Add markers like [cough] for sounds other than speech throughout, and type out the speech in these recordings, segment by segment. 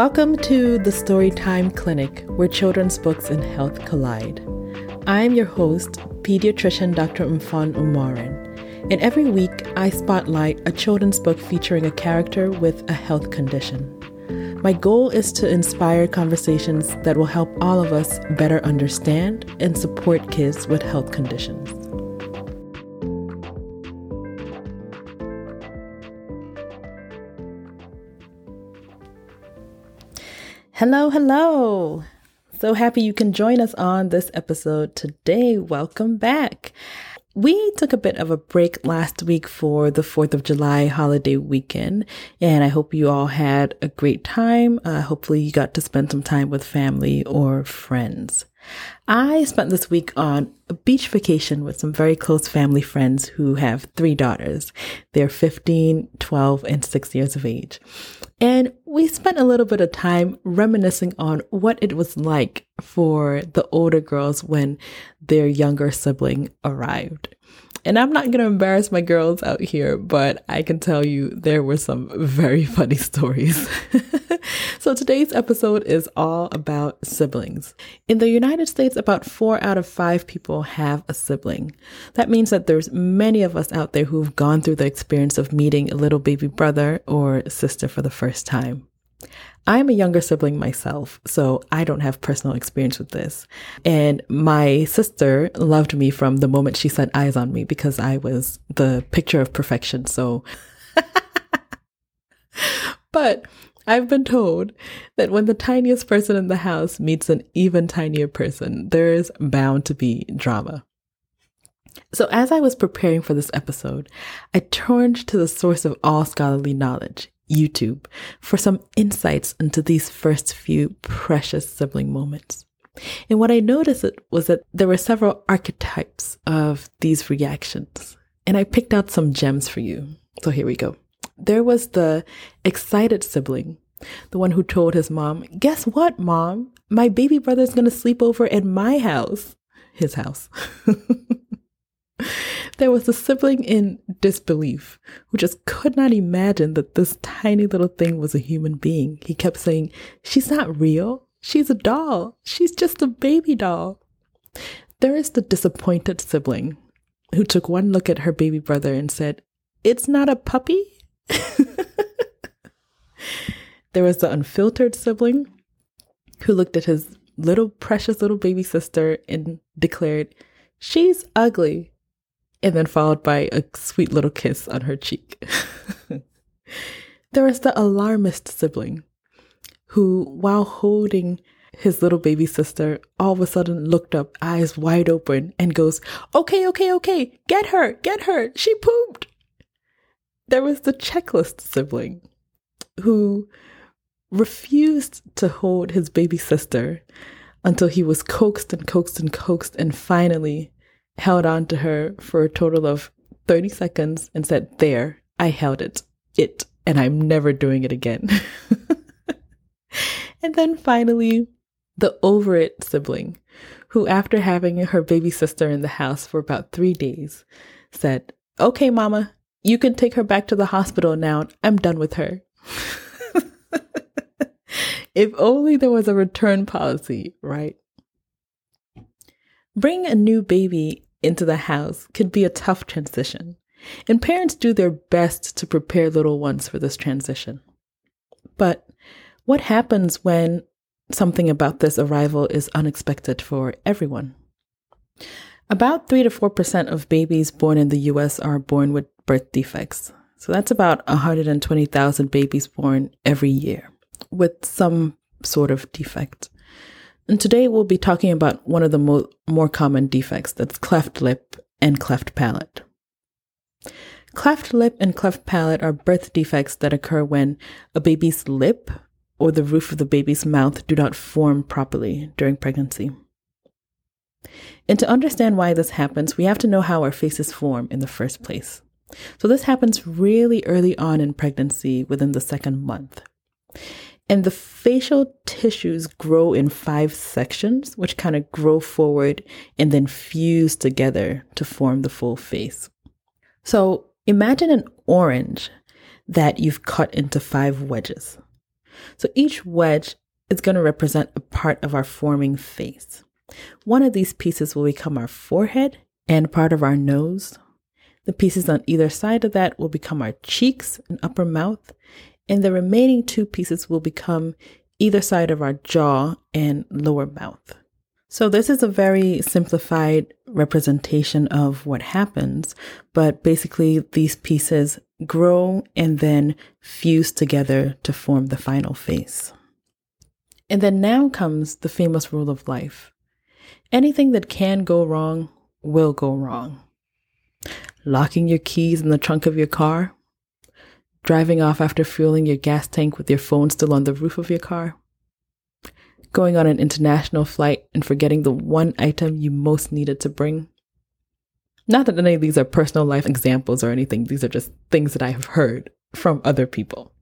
Welcome to the Storytime Clinic, where children's books and health collide. I am your host, pediatrician Dr. Mfon Umoren, and every week I spotlight a children's book featuring a character with a health condition. My goal is to inspire conversations that will help all of us better understand and support kids with health conditions. Hello, hello. So happy you can join us on this episode today. Welcome back. We took a bit of a break last week for the 4th of July holiday weekend, and I hope you all had a great time. Uh, hopefully, you got to spend some time with family or friends. I spent this week on a beach vacation with some very close family friends who have three daughters. They're 15, 12, and 6 years of age. And we spent a little bit of time reminiscing on what it was like for the older girls when their younger sibling arrived. And I'm not going to embarrass my girls out here, but I can tell you there were some very [laughs] funny stories. [laughs] so today's episode is all about siblings. In the United States, about four out of five people have a sibling. That means that there's many of us out there who've gone through the experience of meeting a little baby brother or sister for the first time. I'm a younger sibling myself, so I don't have personal experience with this. And my sister loved me from the moment she set eyes on me because I was the picture of perfection. So, [laughs] but I've been told that when the tiniest person in the house meets an even tinier person, there's bound to be drama. So, as I was preparing for this episode, I turned to the source of all scholarly knowledge, YouTube for some insights into these first few precious sibling moments. And what I noticed was that there were several archetypes of these reactions. And I picked out some gems for you. So here we go. There was the excited sibling, the one who told his mom, Guess what, mom? My baby brother's to sleep over at my house. His house. [laughs] There was a sibling in disbelief who just could not imagine that this tiny little thing was a human being. He kept saying, She's not real. She's a doll. She's just a baby doll. There is the disappointed sibling who took one look at her baby brother and said, It's not a puppy. [laughs] there was the unfiltered sibling who looked at his little precious little baby sister and declared, She's ugly and then followed by a sweet little kiss on her cheek. [laughs] there is the alarmist sibling who, while holding his little baby sister, all of a sudden looked up, eyes wide open, and goes, Okay, okay, okay, get her, get her, she pooped. There was the checklist sibling who refused to hold his baby sister until he was coaxed and coaxed and coaxed and finally held on to her for a total of 30 seconds and said, There, I held it, it, and I'm never doing it again. [laughs] and then finally, the over it sibling, who, after having her baby sister in the house for about three days, said, Okay, mama, you can take her back to the hospital now. I'm done with her. [laughs] if only there was a return policy, right? Bring a new baby into the house could be a tough transition, and parents do their best to prepare little ones for this transition. But what happens when something about this arrival is unexpected for everyone? About 3 to 4% of babies born in the US are born with birth defects. So that's about 120,000 babies born every year with some sort of defect. And today we'll be talking about one of the mo- more common defects that's cleft lip and cleft palate. Cleft lip and cleft palate are birth defects that occur when a baby's lip or the roof of the baby's mouth do not form properly during pregnancy. And to understand why this happens, we have to know how our faces form in the first place. So, this happens really early on in pregnancy within the second month. And the facial tissues grow in five sections, which kind of grow forward and then fuse together to form the full face. So imagine an orange that you've cut into five wedges. So each wedge is going to represent a part of our forming face. One of these pieces will become our forehead and part of our nose. The pieces on either side of that will become our cheeks and upper mouth, and the remaining two pieces will become either side of our jaw and lower mouth. So, this is a very simplified representation of what happens, but basically, these pieces grow and then fuse together to form the final face. And then now comes the famous rule of life anything that can go wrong will go wrong. Locking your keys in the trunk of your car, driving off after fueling your gas tank with your phone still on the roof of your car going on an international flight and forgetting the one item you most needed to bring. Not that any of these are personal life examples or anything, these are just things that I have heard from other people.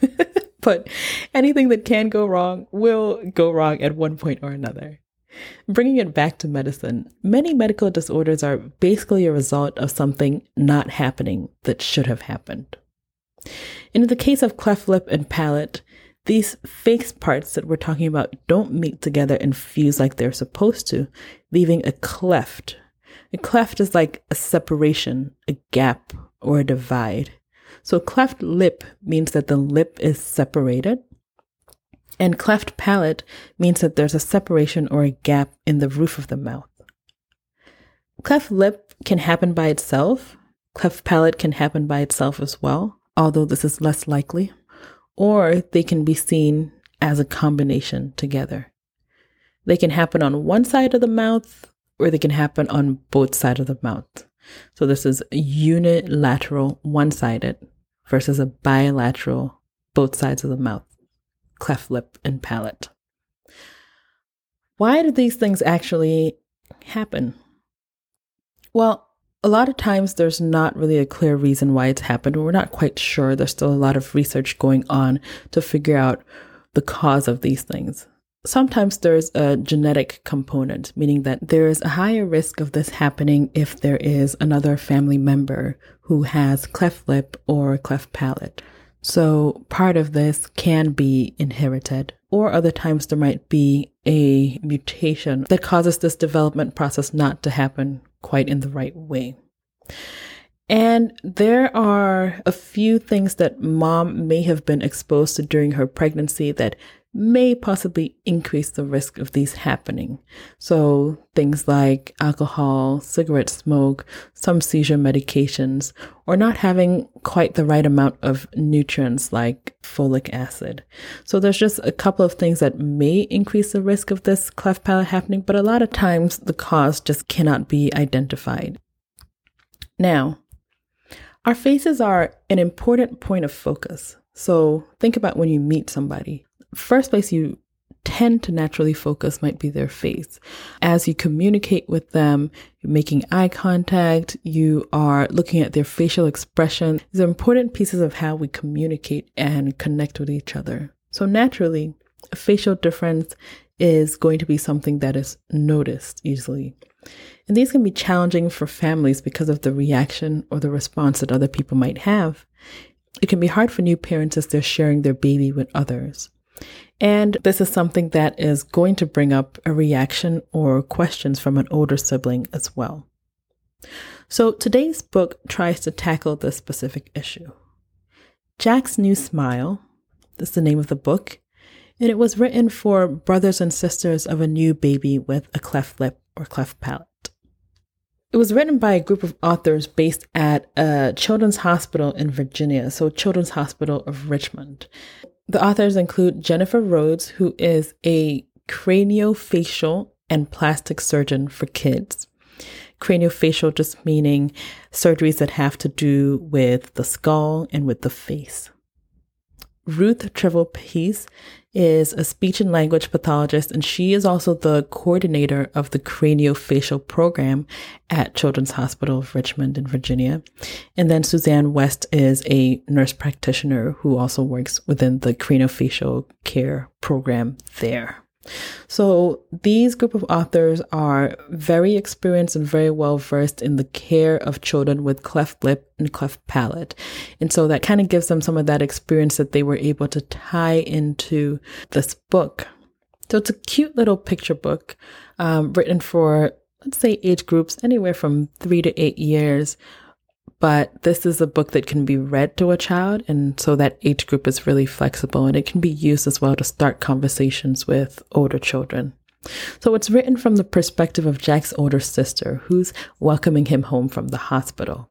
[laughs] but anything that can go wrong will go wrong at one point or another. Bringing it back to medicine, many medical disorders are basically a result of something not happening that should have happened. In the case of cleft lip and palate, these face parts that we're talking about don't meet together and fuse like they're supposed to, leaving a cleft. A cleft is like a separation, a gap, or a divide. So cleft lip means that the lip is separated. And cleft palate means that there's a separation or a gap in the roof of the mouth. Cleft lip can happen by itself. Cleft palate can happen by itself as well, although this is less likely or they can be seen as a combination together. They can happen on one side of the mouth or they can happen on both sides of the mouth. So this is unilateral, one sided versus a bilateral, both sides of the mouth, cleft lip and palate. Why do these things actually happen? Well, a lot of times there's not really a clear reason why it's happened. We're not quite sure. There's still a lot of research going on to figure out the cause of these things. Sometimes there's a genetic component, meaning that there is a higher risk of this happening if there is another family member who has cleft lip or cleft palate. So part of this can be inherited, or other times there might be a mutation that causes this development process not to happen quite in the right way. And there are a few things that mom may have been exposed to during her pregnancy that may possibly increase the risk of these happening. So things like alcohol, cigarette smoke, some seizure medications, or not having quite the right amount of nutrients like folic acid. So there's just a couple of things that may increase the risk of this cleft palate happening, but a lot of times the cause just cannot be identified. Now, our faces are an important point of focus. So think about when you meet somebody first place you tend to naturally focus might be their face. As you communicate with them, you're making eye contact, you are looking at their facial expression. These are important pieces of how we communicate and connect with each other. So naturally, a facial difference is going to be something that is noticed easily. And these can be challenging for families because of the reaction or the response that other people might have. It can be hard for new parents as they're sharing their baby with others. And this is something that is going to bring up a reaction or questions from an older sibling as well. So today's book tries to tackle this specific issue. Jack's New Smile is the name of the book, and it was written for brothers and sisters of a new baby with a cleft lip or cleft palate. It was written by a group of authors based at a children's hospital in Virginia, so Children's Hospital of Richmond. The authors include Jennifer Rhodes, who is a craniofacial and plastic surgeon for kids. Craniofacial just meaning surgeries that have to do with the skull and with the face. Ruth Trivelpiece is a speech and language pathologist, and she is also the coordinator of the craniofacial program at Children's Hospital of Richmond in Virginia. And then Suzanne West is a nurse practitioner who also works within the craniofacial care program there. So these group of authors are very experienced and very well versed in the care of children with cleft lip and cleft palate. And so that kind of gives them some of that experience that they were able to tie into this book. So it's a cute little picture book um, written for, let's say, age groups anywhere from three to eight years. But this is a book that can be read to a child. And so that age group is really flexible and it can be used as well to start conversations with older children. So it's written from the perspective of Jack's older sister, who's welcoming him home from the hospital.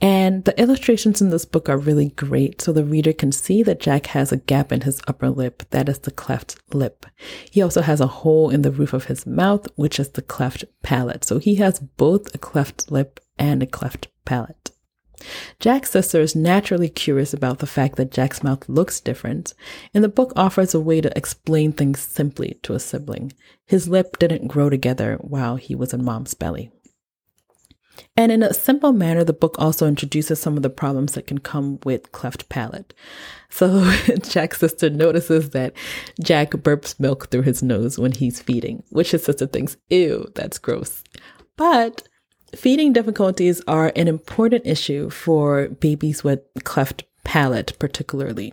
And the illustrations in this book are really great, so the reader can see that Jack has a gap in his upper lip, that is the cleft lip. He also has a hole in the roof of his mouth, which is the cleft palate. So he has both a cleft lip and a cleft palate. Jack's sister is naturally curious about the fact that Jack's mouth looks different, and the book offers a way to explain things simply to a sibling. His lip didn't grow together while he was in mom's belly. And in a simple manner, the book also introduces some of the problems that can come with cleft palate. So [laughs] Jack's sister notices that Jack burps milk through his nose when he's feeding, which his sister thinks, ew, that's gross. But feeding difficulties are an important issue for babies with cleft palate, particularly.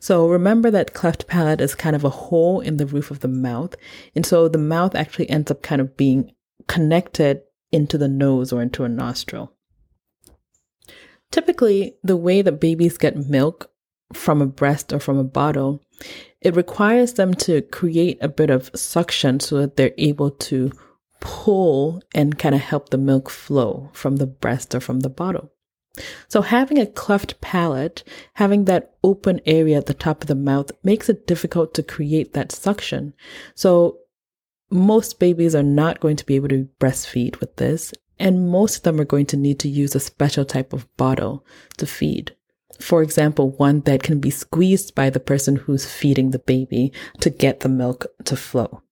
So remember that cleft palate is kind of a hole in the roof of the mouth. And so the mouth actually ends up kind of being connected into the nose or into a nostril. Typically, the way that babies get milk from a breast or from a bottle, it requires them to create a bit of suction so that they're able to pull and kind of help the milk flow from the breast or from the bottle. So having a cleft palate, having that open area at the top of the mouth makes it difficult to create that suction. So most babies are not going to be able to breastfeed with this, and most of them are going to need to use a special type of bottle to feed. For example, one that can be squeezed by the person who's feeding the baby to get the milk to flow.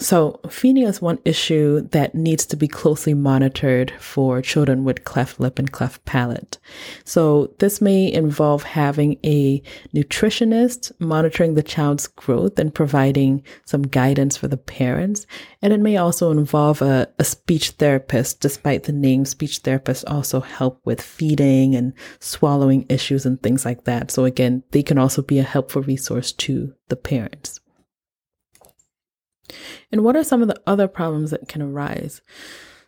So, feeding is one issue that needs to be closely monitored for children with cleft lip and cleft palate. So, this may involve having a nutritionist monitoring the child's growth and providing some guidance for the parents. And it may also involve a, a speech therapist, despite the name, speech therapists also help with feeding and swallowing issues and things like that. So, again, they can also be a helpful resource to the parents. And what are some of the other problems that can arise?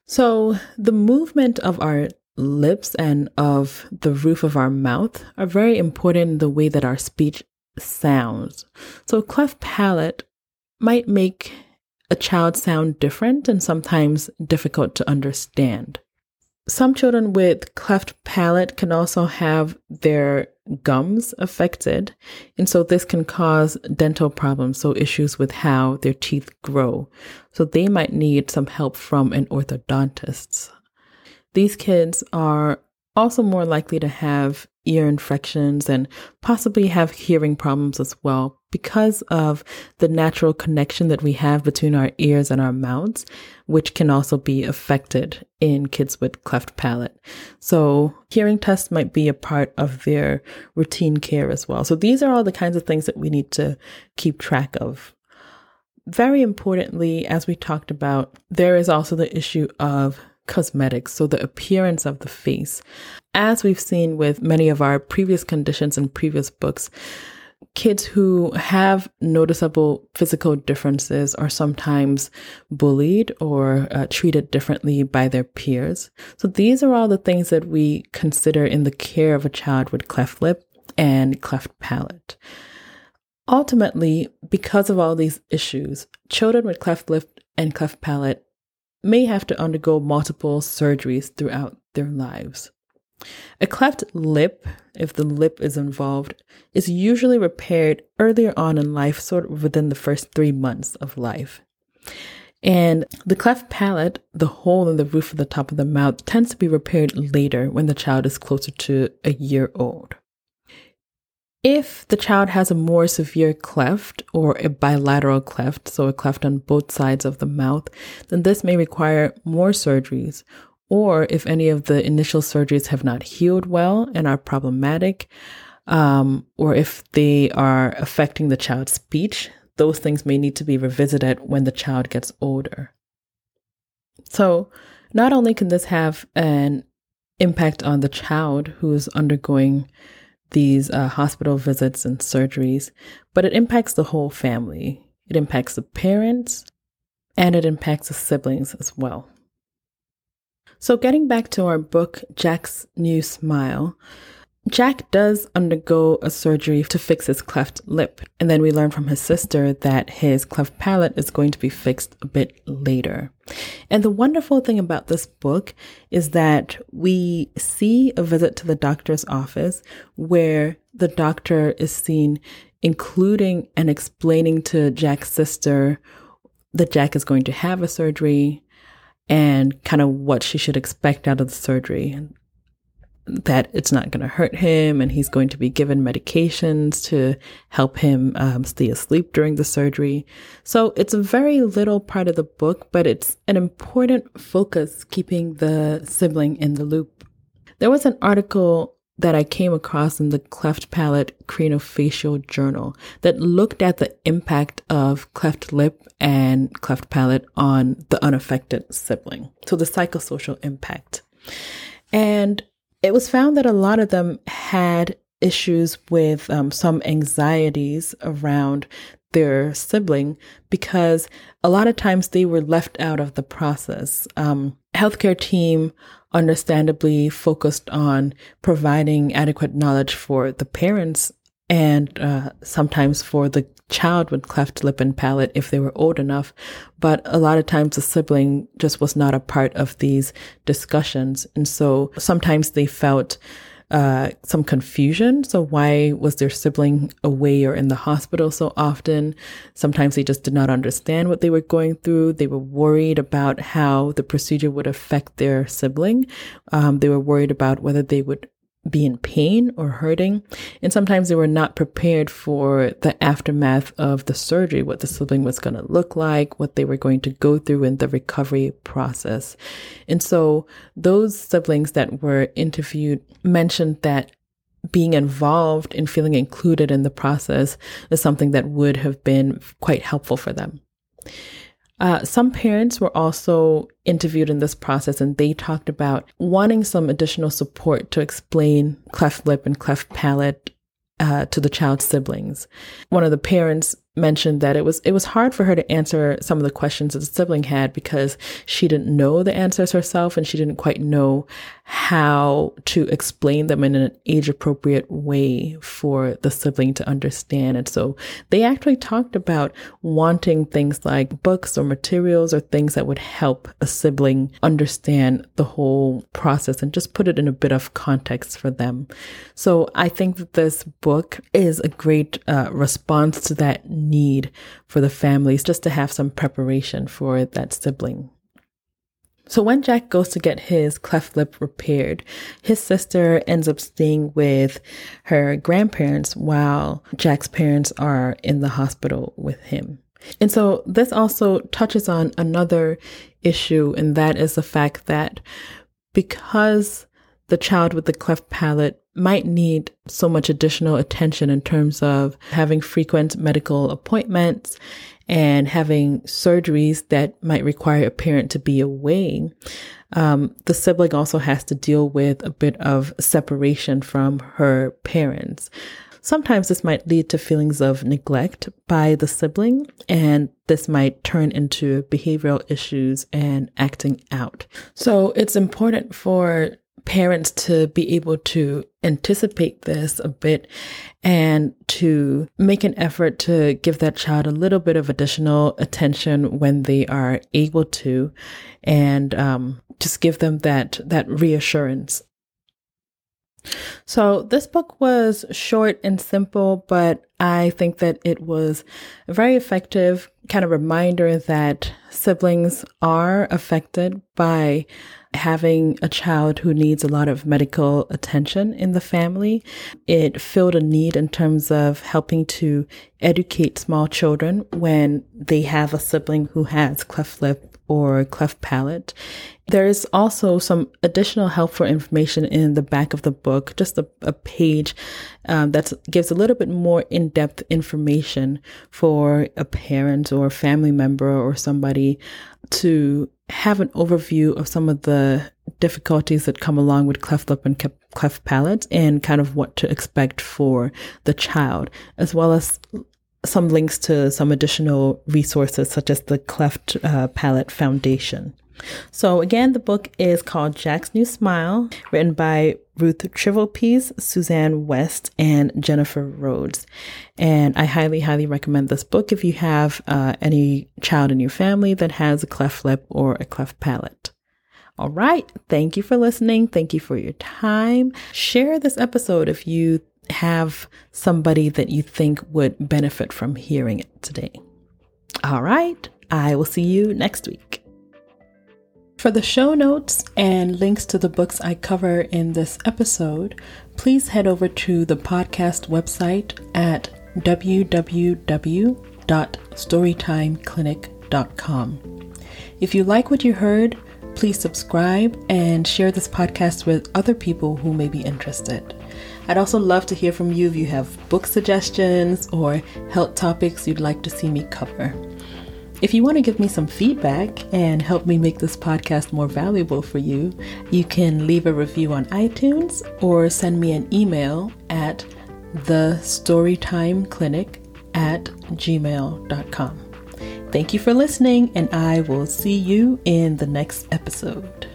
So, the movement of our lips and of the roof of our mouth are very important in the way that our speech sounds. So, a cleft palate might make a child sound different and sometimes difficult to understand. Some children with cleft palate can also have their gums affected. And so this can cause dental problems, so issues with how their teeth grow. So they might need some help from an orthodontist. These kids are also more likely to have ear infections and possibly have hearing problems as well because of the natural connection that we have between our ears and our mouths, which can also be affected in kids with cleft palate. So, hearing tests might be a part of their routine care as well. So, these are all the kinds of things that we need to keep track of. Very importantly, as we talked about, there is also the issue of cosmetics, so the appearance of the face. As we've seen with many of our previous conditions and previous books, kids who have noticeable physical differences are sometimes bullied or uh, treated differently by their peers. So these are all the things that we consider in the care of a child with cleft lip and cleft palate. Ultimately, because of all these issues, children with cleft lip and cleft palate may have to undergo multiple surgeries throughout their lives. A cleft lip, if the lip is involved, is usually repaired earlier on in life, sort of within the first three months of life. And the cleft palate, the hole in the roof of the top of the mouth, tends to be repaired later when the child is closer to a year old. If the child has a more severe cleft or a bilateral cleft, so a cleft on both sides of the mouth, then this may require more surgeries. Or if any of the initial surgeries have not healed well and are problematic, um, or if they are affecting the child's speech, those things may need to be revisited when the child gets older. So, not only can this have an impact on the child who is undergoing these uh, hospital visits and surgeries, but it impacts the whole family. It impacts the parents and it impacts the siblings as well. So, getting back to our book, Jack's New Smile, Jack does undergo a surgery to fix his cleft lip, and then we learn from his sister that his cleft palate is going to be fixed a bit later. And the wonderful thing about this book is that we see a visit to the doctor's office where the doctor is seen including and explaining to Jack's sister that Jack is going to have a surgery and kind of what she should expect out of the surgery that it's not going to hurt him and he's going to be given medications to help him um, stay asleep during the surgery. So it's a very little part of the book, but it's an important focus keeping the sibling in the loop. There was an article that I came across in the Cleft Palate Craniofacial Journal that looked at the impact of cleft lip and cleft palate on the unaffected sibling. So the psychosocial impact. And it was found that a lot of them had issues with um, some anxieties around their sibling because a lot of times they were left out of the process. Um, healthcare team understandably focused on providing adequate knowledge for the parents and uh, sometimes for the child with cleft lip and palate if they were old enough. But a lot of times the sibling just was not a part of these discussions. And so sometimes they felt uh, some confusion. So why was their sibling away or in the hospital so often? Sometimes they just did not understand what they were going through. They were worried about how the procedure would affect their sibling. Um, they were worried about whether they would be in pain or hurting. And sometimes they were not prepared for the aftermath of the surgery, what the sibling was going to look like, what they were going to go through in the recovery process. And so those siblings that were interviewed mentioned that being involved and feeling included in the process is something that would have been quite helpful for them. Uh, some parents were also interviewed in this process and they talked about wanting some additional support to explain cleft lip and cleft palate uh, to the child's siblings. One of the parents mentioned that it was it was hard for her to answer some of the questions that the sibling had because she didn't know the answers herself and she didn't quite know how to explain them in an age appropriate way for the sibling to understand. And so they actually talked about wanting things like books or materials or things that would help a sibling understand the whole process and just put it in a bit of context for them. So I think that this book is a great uh, response to that need for the families just to have some preparation for that sibling. So when Jack goes to get his cleft lip repaired, his sister ends up staying with her grandparents while Jack's parents are in the hospital with him. And so this also touches on another issue, and that is the fact that because the child with the cleft palate might need so much additional attention in terms of having frequent medical appointments and having surgeries that might require a parent to be away. Um, the sibling also has to deal with a bit of separation from her parents. Sometimes this might lead to feelings of neglect by the sibling, and this might turn into behavioral issues and acting out. So it's important for parents to be able to anticipate this a bit and to make an effort to give that child a little bit of additional attention when they are able to and um, just give them that that reassurance. So this book was short and simple, but I think that it was a very effective kind of reminder that siblings are affected by having a child who needs a lot of medical attention in the family. It filled a need in terms of helping to educate small children when they have a sibling who has cleft lip or cleft palate. There is also some additional helpful information in the back of the book, just a, a page um, that gives a little bit more in depth information for a parent or family member or somebody to have an overview of some of the difficulties that come along with cleft lip and cleft palate and kind of what to expect for the child, as well as some links to some additional resources such as the Cleft uh, Palate Foundation. So again, the book is called Jack's New Smile, written by Ruth Trivelpiece, Suzanne West, and Jennifer Rhodes. And I highly, highly recommend this book if you have uh, any child in your family that has a cleft lip or a cleft palate. All right. Thank you for listening. Thank you for your time. Share this episode if you have somebody that you think would benefit from hearing it today. All right. I will see you next week. For the show notes and links to the books I cover in this episode, please head over to the podcast website at www.storytimeclinic.com. If you like what you heard, please subscribe and share this podcast with other people who may be interested. I'd also love to hear from you if you have book suggestions or health topics you'd like to see me cover. If you want to give me some feedback and help me make this podcast more valuable for you, you can leave a review on iTunes or send me an email at thestorytimeclinic at gmail.com. Thank you for listening, and I will see you in the next episode.